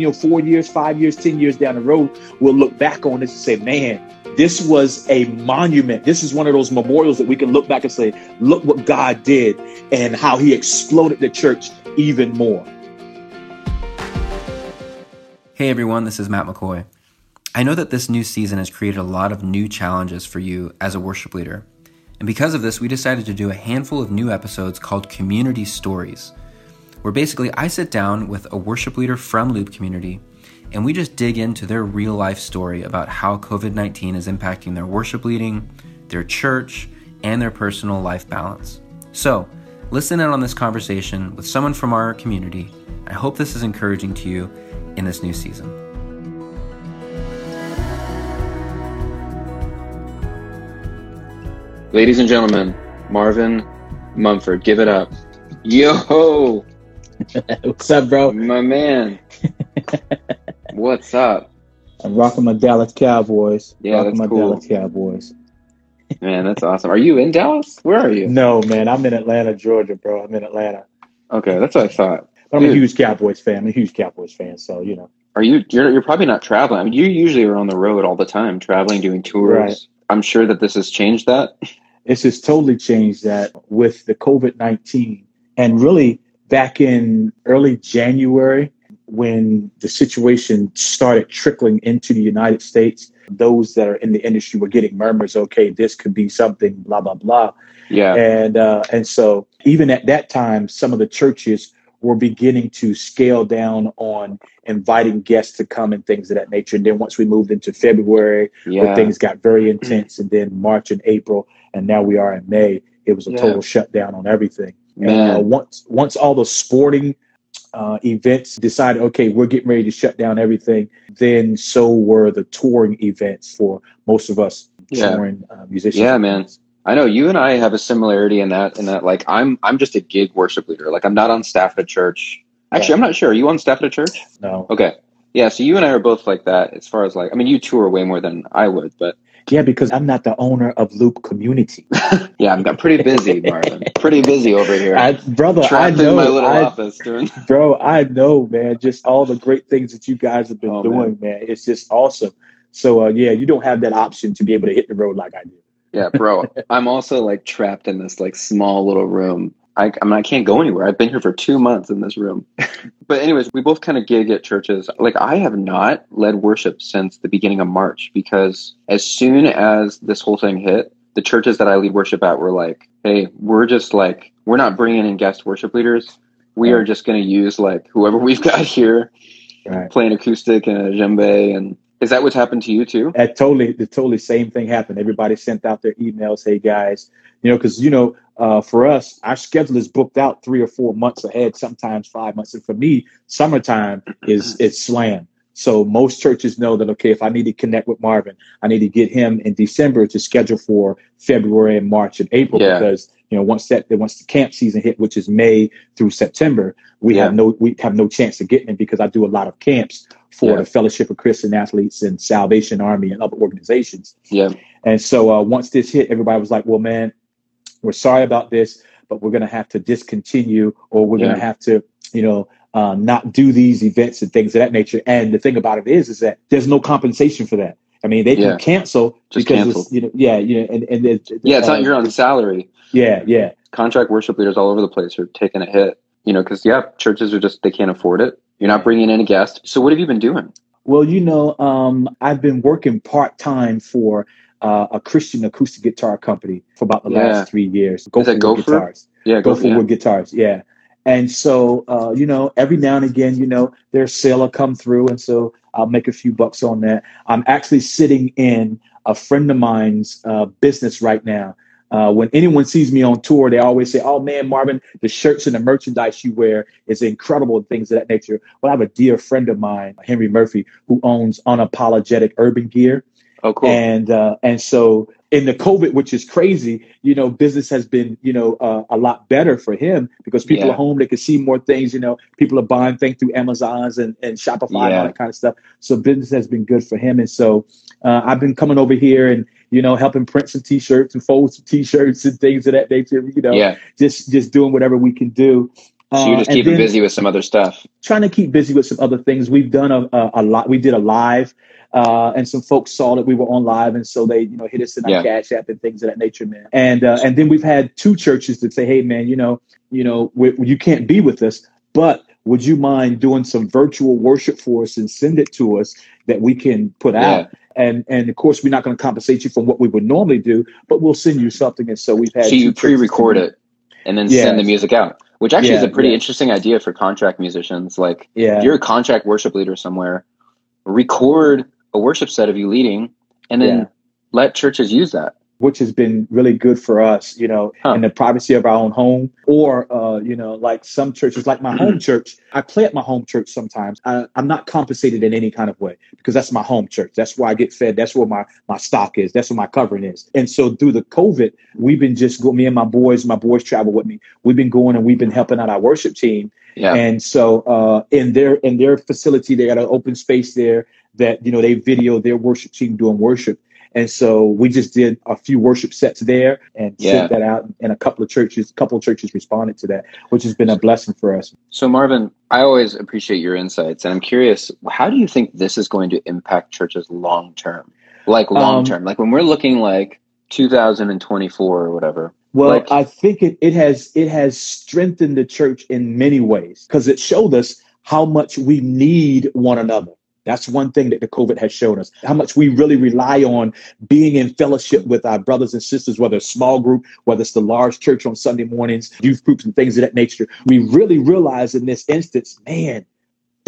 you know, four years, five years, 10 years down the road, we'll look back on this and say, man, this was a monument. This is one of those memorials that we can look back and say, look what God did and how he exploded the church even more. Hey everyone, this is Matt McCoy. I know that this new season has created a lot of new challenges for you as a worship leader. And because of this, we decided to do a handful of new episodes called Community Stories, where basically I sit down with a worship leader from Loop Community and we just dig into their real life story about how COVID 19 is impacting their worship leading, their church, and their personal life balance. So, listen in on this conversation with someone from our community. I hope this is encouraging to you in this new season. Ladies and gentlemen, Marvin Mumford, give it up. Yo! What's up, bro? My man. What's up? I'm rocking my Dallas Cowboys. Yeah, rocking that's my cool. Dallas Cowboys. Man, that's awesome. Are you in Dallas? Where are you? No, man, I'm in Atlanta, Georgia, bro. I'm in Atlanta. Okay, that's what I thought. But I'm a huge Cowboys fan. I'm a huge Cowboys fan, so you know. Are you? You're, you're probably not traveling. I mean, you usually are on the road all the time, traveling, doing tours. Right. I'm sure that this has changed that. It's just totally changed that with the COVID 19. And really, back in early January, when the situation started trickling into the United States, those that are in the industry were getting murmurs, okay, this could be something, blah, blah, blah. Yeah. And uh, and so even at that time, some of the churches were beginning to scale down on inviting guests to come and things of that nature. And then once we moved into February, where things got very intense, and then March and April, and now we are in May, it was a Yeah. total shutdown on everything. And uh, once once all the sporting uh, events decided, okay, we're getting ready to shut down everything, then so were the touring events for most of us Yeah. touring uh, musicians. Yeah, man. I know you and I have a similarity in that. In that, like, I'm I'm just a gig worship leader. Like, I'm not on staff at a church. Actually, Yeah. I'm not sure. Are you on staff at a church? No. Okay. Yeah. So you and I are both like that. As far as like, I mean, you tour way more than I would, but Yeah, because I'm not the owner of Loop Community. yeah, I'm pretty busy, Marvin. pretty busy over here. I, brother, I know, my little I, office doing. bro, I know, man. Just all the great things that you guys have been Oh, doing, man. It's just awesome. So, uh, yeah, you don't have that option to be able to hit the road like I do. Yeah, bro. I'm also like trapped in this like small little room. I, I mean, I can't go anywhere. I've been here for two months in this room. but anyways, we both kind of gig at churches. Like I have not led worship since the beginning of March because as soon as this whole thing hit, the churches that I lead worship at were like, "Hey, we're just like we're not bringing in guest worship leaders. We are just going to use like whoever we've got here Right. playing acoustic and a djembe." And is that what's happened to you too? That totally, the totally same thing happened. Everybody sent out their emails. Hey guys, you know, because you know, uh, for us, our schedule is booked out three or four months ahead, sometimes five months. And for me, summertime is it's slam. So most churches know that okay, if I need to connect with Marvin, I need to get him in December to schedule for February and March and April Yeah. because you know once that once the camp season hit, which is May through September, we Yeah. have no we have no chance of getting him because I do a lot of camps for Yeah. the Fellowship of Christian Athletes and Salvation Army and other organizations. Yeah. And so uh, once this hit, everybody was like, "Well, man, we're sorry about this, but we're going to have to discontinue, or we're going to have to, you know, uh, not do these events and things of that nature." And the thing about it is, is that there's no compensation for that. I mean, they can Yeah. cancel Just because cancel. you know, yeah, you know, and and it, Yeah, it's not uh, your own salary. Yeah, yeah, contract worship leaders all over the place are taking a hit. You know, because yeah, churches are just they can't afford it. You're not bringing in a guest. So what have you been doing? Well, you know, um, I've been working part time for uh, a Christian acoustic guitar company for about the Yeah. last three years. Is that Gopher? Guitars. Yeah, Go go for yeah. guitars, yeah. And so, uh, you know, every now and again, you know, their sale will come through, and so I'll make a few bucks on that. I'm actually sitting in a friend of mine's uh, business right now. Uh, when anyone sees me on tour, they always say, "Oh man, Marvin, the shirts and the merchandise you wear is incredible," and things of that nature. Well, I have a dear friend of mine, Henry Murphy, who owns Unapologetic Urban Gear, Oh, cool. and uh, and so in the COVID, which is crazy, you know, business has been you know uh, a lot better for him because people Yeah. are home, they can see more things. You know, people are buying things through Amazon's and, and Shopify and all that kind of stuff. So business has been good for him, and so uh, I've been coming over here and you know helping print some T-shirts and fold some T-shirts and things of that nature. You know, yeah, just just doing whatever we can do. So you're just Uh, keeping busy with some other stuff. trying to keep busy with some other things. We've done a, a, a lot. We did a live, uh, and some folks saw that we were on live, and so they, you know, hit us in our Yeah. cash app and things of that nature, man. And uh, and then we've had two churches that say, hey, man, you know, you know, we, you can't be with us, but would you mind doing some virtual worship for us and send it to us that we can put out? And and of course, we're not going to compensate you for what we would normally do, but we'll send you something. And so we've had So you pre-record it and then Yeah. send the music out, which actually is a pretty yeah. interesting idea for contract musicians. Like Yeah, if you're a contract worship leader somewhere, record a worship set of you leading, and then Yeah. let churches use that. Which has been really good for us, you know, Huh. in the privacy of our own home. Or, uh, you know, like some churches, like my home church, I play at my home church sometimes. I, I'm not compensated in any kind of way because that's my home church. That's where I get fed. That's where my, my stock is. That's where my covering is. And so through the COVID, we've been just go, me and my boys, my boys travel with me. We've been going and we've been helping out our worship team. Yeah. And so uh, in their in their facility, they got an open space there that you know they video their worship team doing worship. And so we just did a few worship sets there and Yeah. sent that out. And a couple of churches, a couple of churches responded to that, which has been a blessing for us. So Marvin, I always appreciate your insights, and I'm curious, how do you think this is going to impact churches long term? Like long Um, term, like when we're looking like 2024 or whatever. Well, Like- I think it, it has it has strengthened the church in many ways because it showed us how much we need one another. That's one thing that the COVID has shown us how much we really rely on being in fellowship with our brothers and sisters, whether it's small group, whether it's the large church on Sunday mornings, youth groups, and things of that nature. We really realize in this instance, man,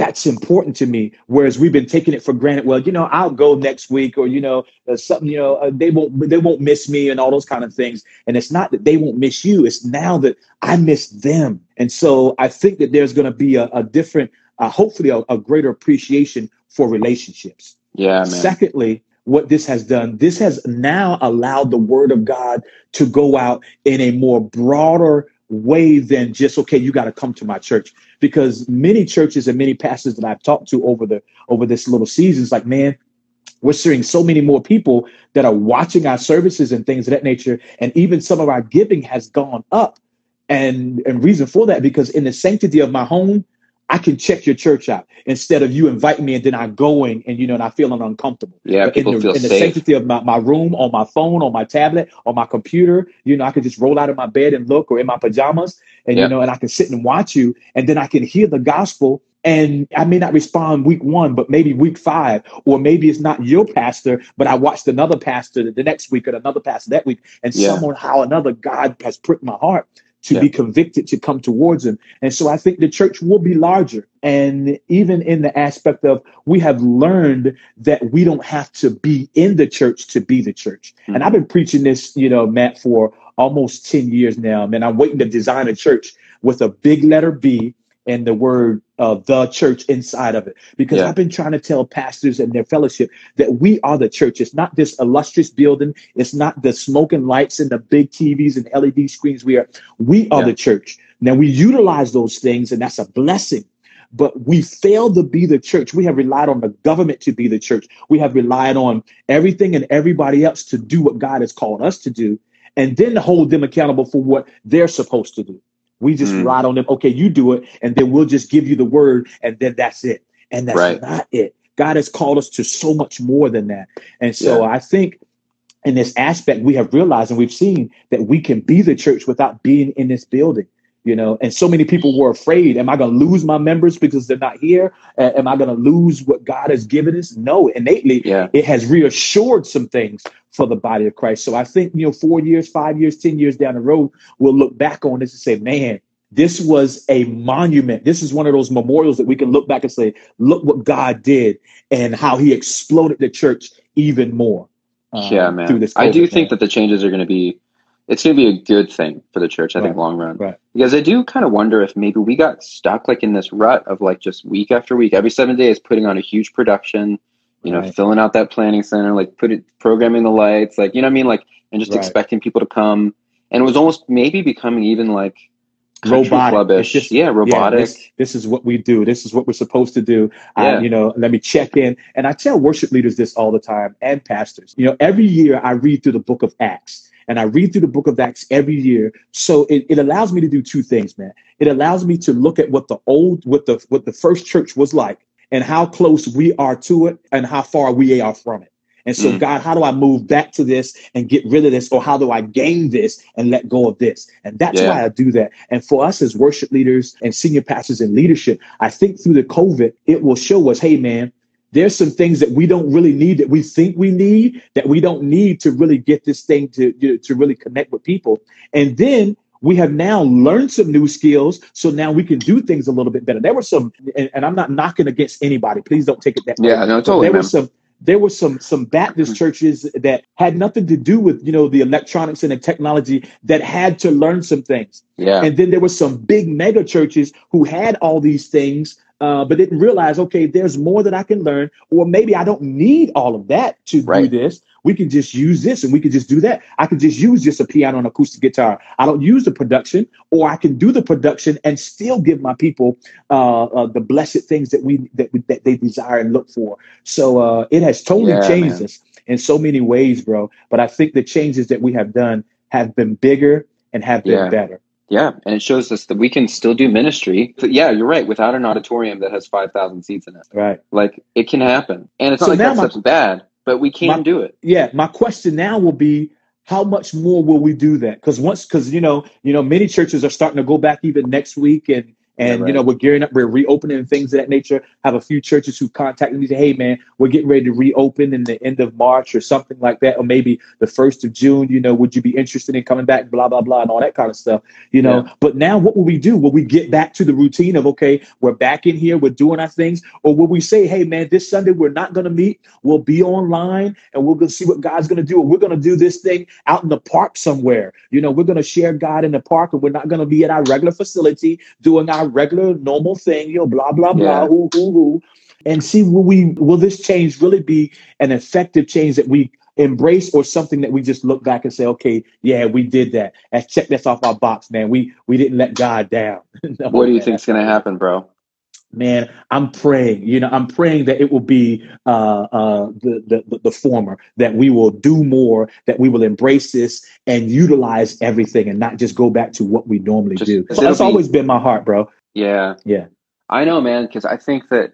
that's important to me. Whereas we've been taking it for granted. Well, you know, I'll go next week, or you know, uh, something. You know, uh, they won't they won't miss me, and all those kind of things. And it's not that they won't miss you. It's now that I miss them. And so I think that there's going to be a, a different, uh, hopefully, a, a greater appreciation for relationships. Yeah, man. Secondly, what this has done, this has now allowed the word of God to go out in a more broader way than just, okay, you got to come to my church. Because many churches and many pastors that I've talked to over the over this little season is like, man, we're seeing so many more people that are watching our services and things of that nature. And even some of our giving has gone up. And and reason for that, because in the sanctity of my home, I can check your church out instead of you inviting me and then I going and you know and I feeling uncomfortable. Yeah, But people in the, feel in the safe. sanctity of my, my room, on my phone, on my tablet, on my computer, you know, I can just roll out of my bed and look or in my pajamas and Yeah. you know, and I can sit and watch you and then I can hear the gospel and I may not respond week one, but maybe week five, or maybe it's not your pastor, but I watched another pastor the next week and another pastor that week, and Yeah. somehow another God has pricked my heart to Yeah. be convicted to come towards him. And so I think the church will be larger. And even in the aspect of we have learned that we don't have to be in the church to be the church. Hmm. And I've been preaching this, you know, Matt, for almost 10 years now. Man, I'm waiting to design a church with a big letter B and the word uh, the church inside of it. Because Yeah. I've been trying to tell pastors and their fellowship that we are the church. It's not this illustrious building. It's not the smoking lights and the big TVs and LED screens. We are we are Yeah. the church. Now we utilize those things, and that's a blessing. But we fail to be the church. We have relied on the government to be the church. We have relied on everything and everybody else to do what God has called us to do, and then hold them accountable for what they're supposed to do. We just Mm. relied on them. Okay, you do it, and then we'll just give you the word, and then that's it. And that's Right. not it. God has called us to so much more than that. And so Yeah. I think in this aspect, we have realized and we've seen that we can be the church without being in this building. You know, and so many people were afraid. Am I going to lose my members because they're not here? Uh, am I going to lose what God has given us? No, innately, Yeah. it has reassured some things for the body of Christ. So I think, you know, four years, five years, 10 years down the road, we'll look back on this and say, man, this was a monument. This is one of those memorials that we can look back and say, look what God did and how he exploded the church even more. um, yeah, man. I do think that the changes are going to be, it's going to be a good thing for the church, I think, long run. Right. Because I do kind of wonder if maybe we got stuck like in this rut of like just week after week, every seven days, putting on a huge production, you know, Right. filling out that planning center, like put it, programming the lights, like, you know what I mean? Like, and just Right. expecting people to come. And it was almost maybe becoming even like Robotic. It's just- yeah, robotic. this, this is what we do. This is what we're supposed to do. Yeah. I, you know, let me check in. And I tell worship leaders this all the time and pastors. You know, every year I read through the book of Acts and I read through the book of Acts every year. So it, it allows me to do two things, man. It allows me to look at what the old, what the what the first church was like and how close we are to it and how far we are from it. And so, mm. God, how do I move back to this and get rid of this? Or how do I gain this and let go of this? And that's yeah. why I do that. And for us as worship leaders and senior pastors in leadership, I think through the COVID, it will show us, hey, man, there's some things that we don't really need that we think we need that we don't need to really get this thing to, you know, to really connect with people. And then we have now learned some new skills so now we can do things a little bit better there were some and, and i'm not knocking against anybody please don't take it that way. yeah way. no totally there were some there were some some Baptist mm-hmm. churches that had nothing to do with you know the electronics and the technology that had to learn some things. Yeah. And then there were some big mega churches who had all these things, uh, but didn't realize okay, there's more that I can learn, or maybe I don't need all of that to right. do this. We can just use this and we can just do that. I can just use just a piano and acoustic guitar. I don't use the production, or I can do the production and still give my people uh, uh, the blessed things that we that, we, that they desire and look for. So uh, it has totally yeah, changed man. us in so many ways, bro. But I think the changes that we have done have been bigger and have been yeah. better. Yeah, and it shows us that we can still do ministry. But yeah, you're right. Without an auditorium that has five thousand seats in it, right? Like it can happen, and it's so not like that's my, bad but we can my, do it. Yeah. My question now will be how much more will we do that? Because once, because you know, you know, many churches are starting to go back even next week, and and yeah, right. you know, we're gearing up, we're reopening things of that nature. Have a few churches who contacted me say, "Hey, man, we're getting ready to reopen in the end of March or something like that, or maybe the first of June. You know, would you be interested in coming back? Blah blah blah, and all that kind of stuff. You know. Yeah. But now, what will we do? Will we get back to the routine of okay, we're back in here, we're doing our things, or will we say, "Hey, man, this Sunday we're not going to meet. We'll be online, and we're going to see what God's going to do. we're going to do this thing out in the park somewhere. You know, we're going to share God in the park, and we're not going to be at our regular facility doing our regular normal thing, you know, blah blah blah, yeah. who who who, and see will we will this change really be an effective change that we embrace or something that we just look back and say, okay, yeah, we did that. Let's check this off our box, man. We we didn't let God down. no, what do you think's going to happen, bro? Man, I'm praying. You know, I'm praying that it will be uh, uh, the, the the former. That we will do more. That we will embrace this and utilize everything, and not just go back to what we normally just, do. So that's be, always been my heart, bro. Yeah. Yeah. I know, man, because I think that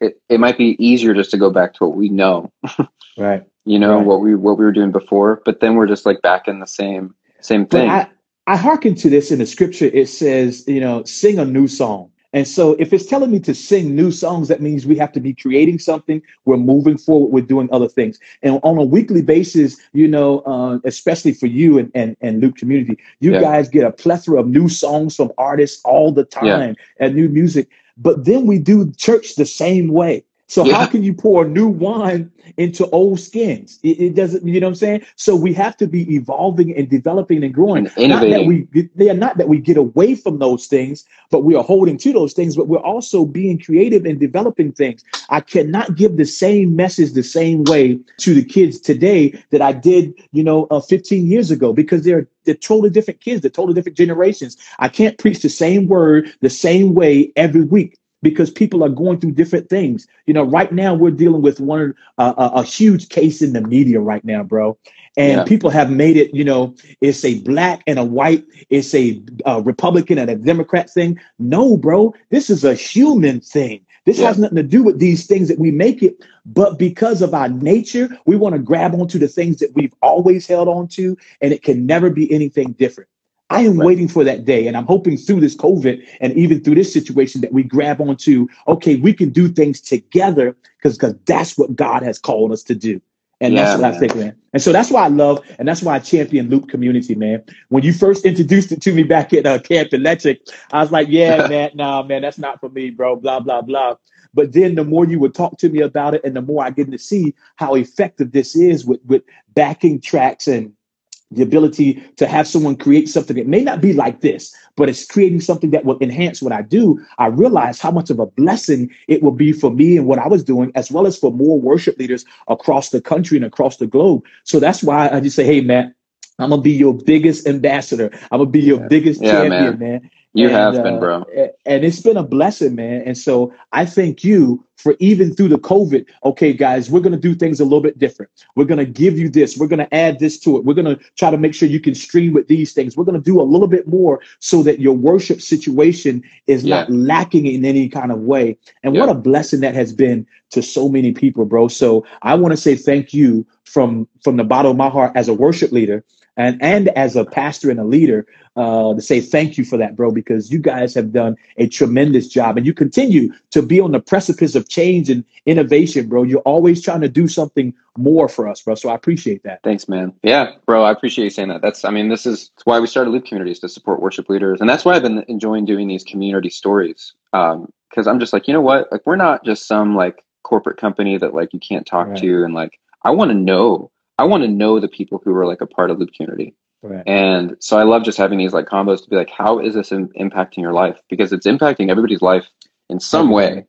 it, it might be easier just to go back to what we know. right. You know, right. what we what we were doing before, but then we're just like back in the same same thing. I, I hearken to this in the scripture. It says, you know, sing a new song. And so if it's telling me to sing new songs, that means we have to be creating something. We're moving forward. We're doing other things. And on a weekly basis, you know, uh, especially for you and, and, and Loop community, you yeah. guys get a plethora of new songs from artists all the time yeah. and new music. But then we do church the same way. So yeah. how can you pour new wine into old skins? It, it, doesn't, you know what I'm saying? So we have to be evolving and developing and growing. And not that we they are not that we get away from those things, but we are holding to those things, but we're also being creative and developing things. I cannot give the same message the same way to the kids today that I did, you know, uh, 15 years ago because they're they're totally different kids, they're totally different generations. I can't preach the same word the same way every week because people are going through different things. You know, right now we're dealing with one uh, a, a, huge case in the media right now, bro. And yeah. people have made it, you know, it's a black and a white, it's a, a Republican and a Democrat thing. No, bro, this is a human thing. This yeah. has nothing to do with these things that we make it, but because of our nature, we want to grab onto the things that we've always held on to, and it can never be anything different. I am right. waiting for that day. And I'm hoping through this COVID and even through this situation that we grab onto, okay, we can do things together because because that's what God has called us to do. And yeah, that's what man. I think, man. And so that's why I love, and that's why I champion Loop community, man. When you first introduced it to me back at uh, Camp Electric, I was like, yeah, man, nah, man, that's not for me, bro, blah, blah, blah. But then the more you would talk to me about it and the more I get to see how effective this is with, with backing tracks and the ability to have someone create something that may not be like this, but it's creating something that will enhance what I do, I realize how much of a blessing it will be for me and what I was doing, as well as for more worship leaders across the country and across the globe. So that's why I just say, hey, Matt, I'm gonna be your biggest ambassador. I'm gonna be your yeah. biggest yeah, champion, man. man. You And, have been, uh, bro. and it's been a blessing, man. And so I thank you for even through the COVID. Okay, guys, we're going to do things a little bit different. We're going to give you this. We're going to add this to it. We're going to try to make sure you can stream with these things. We're going to do a little bit more so that your worship situation is not lacking in any kind of way. And what a blessing that has been to so many people, bro. So I want to say thank you from from the bottom of my heart as a worship leader and and as a pastor and a leader uh, to say thank you for that, bro, because you guys have done a tremendous job and you continue to be on the precipice of change and innovation, bro. You're always trying to do something more for us, bro. So I appreciate that. Thanks, man. Yeah, bro, I appreciate you saying that. That's, I mean, this is why we started Loop Communities to support worship leaders, and that's why I've been enjoying doing these community stories. Um, because I'm just like, you know what? Like, we're not just some like corporate company that like you can't talk Right. to, and like, I want to know, I want to know the people who are like a part of Loop Community. Right. And so I love just having these like combos to be like, how is this im- impacting your life? Because it's impacting everybody's life in some way.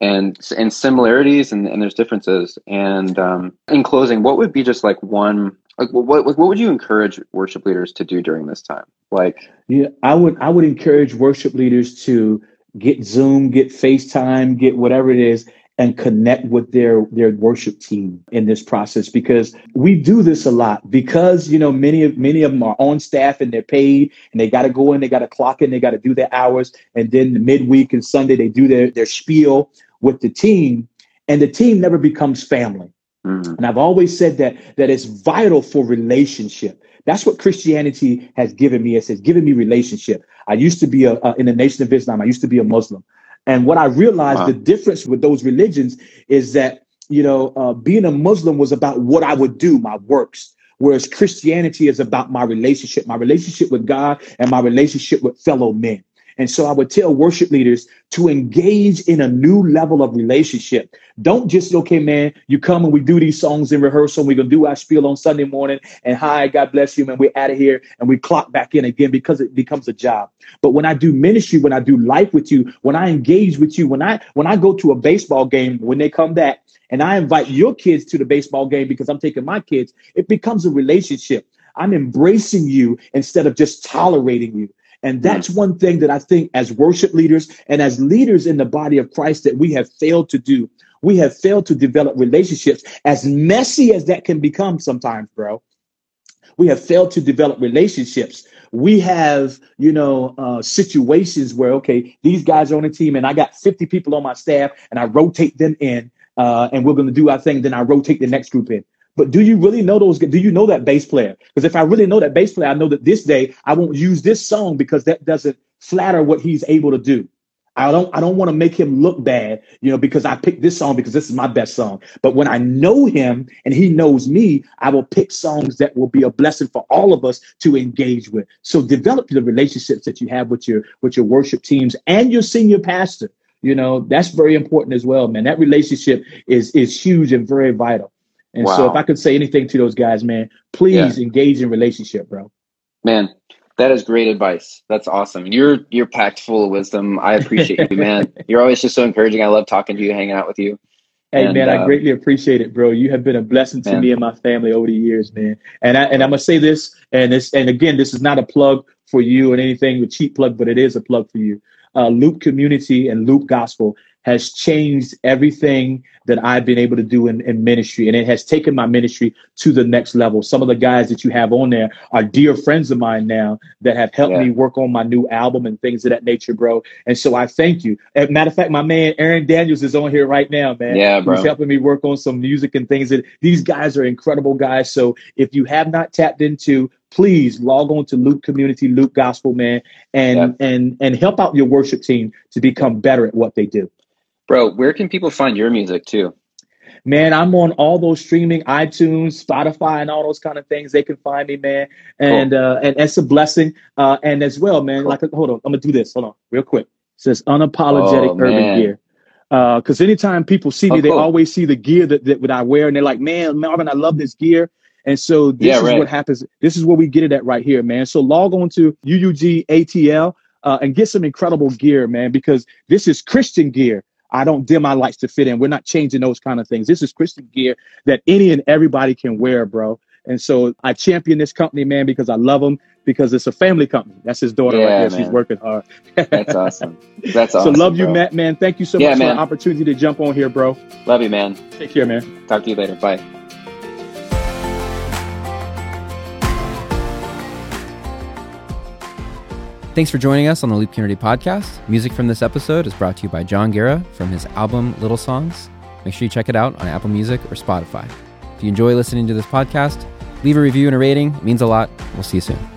And and similarities and, and there's differences. And um, in closing, what would be just like one like what what what would you encourage worship leaders to do during this time? Like Yeah, I would I would encourage worship leaders to get Zoom, get FaceTime, get whatever it is, and connect with their their worship team in this process because we do this a lot because you know many of many of them are on staff and they're paid and they got to go in, they got to clock in, they got to do their hours, and then the midweek and Sunday they do their their spiel with the team, and the team never becomes family. mm, And I've always said that that it's vital for relationship. That's what Christianity has given me. It has given me relationship. I used to be a, a in the Nation of Islam. I used to be a Muslim, and what I realized Wow. the difference with those religions is that you know uh, being a Muslim was about what I would do, my works. Whereas Christianity is about my relationship, my relationship with God and my relationship with fellow men. And so I would tell worship leaders to engage in a new level of relationship. Don't just, okay, man, you come and we do these songs in rehearsal. And We're going to do our spiel on Sunday morning and hi, God bless you, man. We're out of here and we clock back in again because it becomes a job. But when I do ministry, when I do life with you, when I engage with you, when I, when I go to a baseball game, when they come back and I invite your kids to the baseball game because I'm taking my kids, it becomes a relationship. I'm embracing you instead of just tolerating you. And that's one thing that I think as worship leaders and as leaders in the body of Christ that we have failed to do. We have failed to develop relationships as messy as that can become sometimes, bro. We have failed to develop relationships. We have, you know, uh, situations where, okay, these guys are on a team and I got 50 people on my staff and I rotate them in uh, and we're going to do our thing. Then I rotate the next group in. But do you really know those? Do you know that bass player? Because if I really know that bass player, I know that this day I won't use this song because that doesn't flatter what he's able to do. I don't I don't want to make him look bad, you know, because I picked this song because this is my best song. But when I know him and he knows me, I will pick songs that will be a blessing for all of us to engage with. So develop the relationships that you have with your with your worship teams and your senior pastor. You know, that's very important as well, man. That relationship is is huge and very vital. And so if I could say anything to those guys, man, please engage in relationship, bro. man, that is great advice. That's awesome. You're you're packed full of wisdom. I appreciate you, man. You're always just so encouraging. I love talking to you, hanging out with you. Hey And, man, I uh, greatly appreciate it, bro. You have been a blessing to Man. me and my family over the years, man. And I and I'm gonna say this, and this, and again, this is not a plug for you and anything, a cheap plug, but it is a plug for you. Uh, Loop Community and Loop Gospel has changed everything that I've been able to do in, in ministry, and it has taken my ministry to the next level. Some of the guys that you have on there are dear friends of mine now that have helped Yeah. me work on my new album and things of that nature, bro. And so I thank you. As a matter of fact, my man Aaron Daniels is on here right now, man. Yeah, bro. He's helping me work on some music and things. That these guys are incredible guys. So if you have not tapped into, please log on to Loop Community, Loop Gospel, man, and and and help out your worship team to become better at what they do. Bro, where can people find your music too? Man, I'm on all those streaming, iTunes, Spotify, and all those kind of things. They can find me, man, and uh, and it's a blessing. Uh, and as well, man. Cool. Like, hold on, I'm gonna do this. Hold on, real quick. It says unapologetic Oh, urban man. gear. Because anytime people see me, Oh, they cool. always see the gear that, that, that I wear, and they're like, "Man, Marvin, I love this gear." And so this Yeah, is right. what happens. This is where we get it at right here, man. So log on to UUG ATL uh, and get some incredible gear, man, because this is Christian gear. I don't dim my lights to fit in. We're not changing those kind of things. This is Christian gear that any and everybody can wear, bro. And so I champion this company, man, because I love them because it's a family company. That's his daughter Yeah, right there. man. She's working hard. That's awesome. That's awesome. so love you, bro. Matt, man. Thank you so Yeah, much man. for the opportunity to jump on here, bro. Love you, man. Take care, man. Talk to you later. Bye. Thanks for joining us on the Loop Community Podcast. Music from this episode is brought to you by John Guerra from his album Little Songs. Make sure you check it out on Apple Music or Spotify. If you enjoy listening to this podcast, leave a review and a rating. It means a lot. We'll see you soon.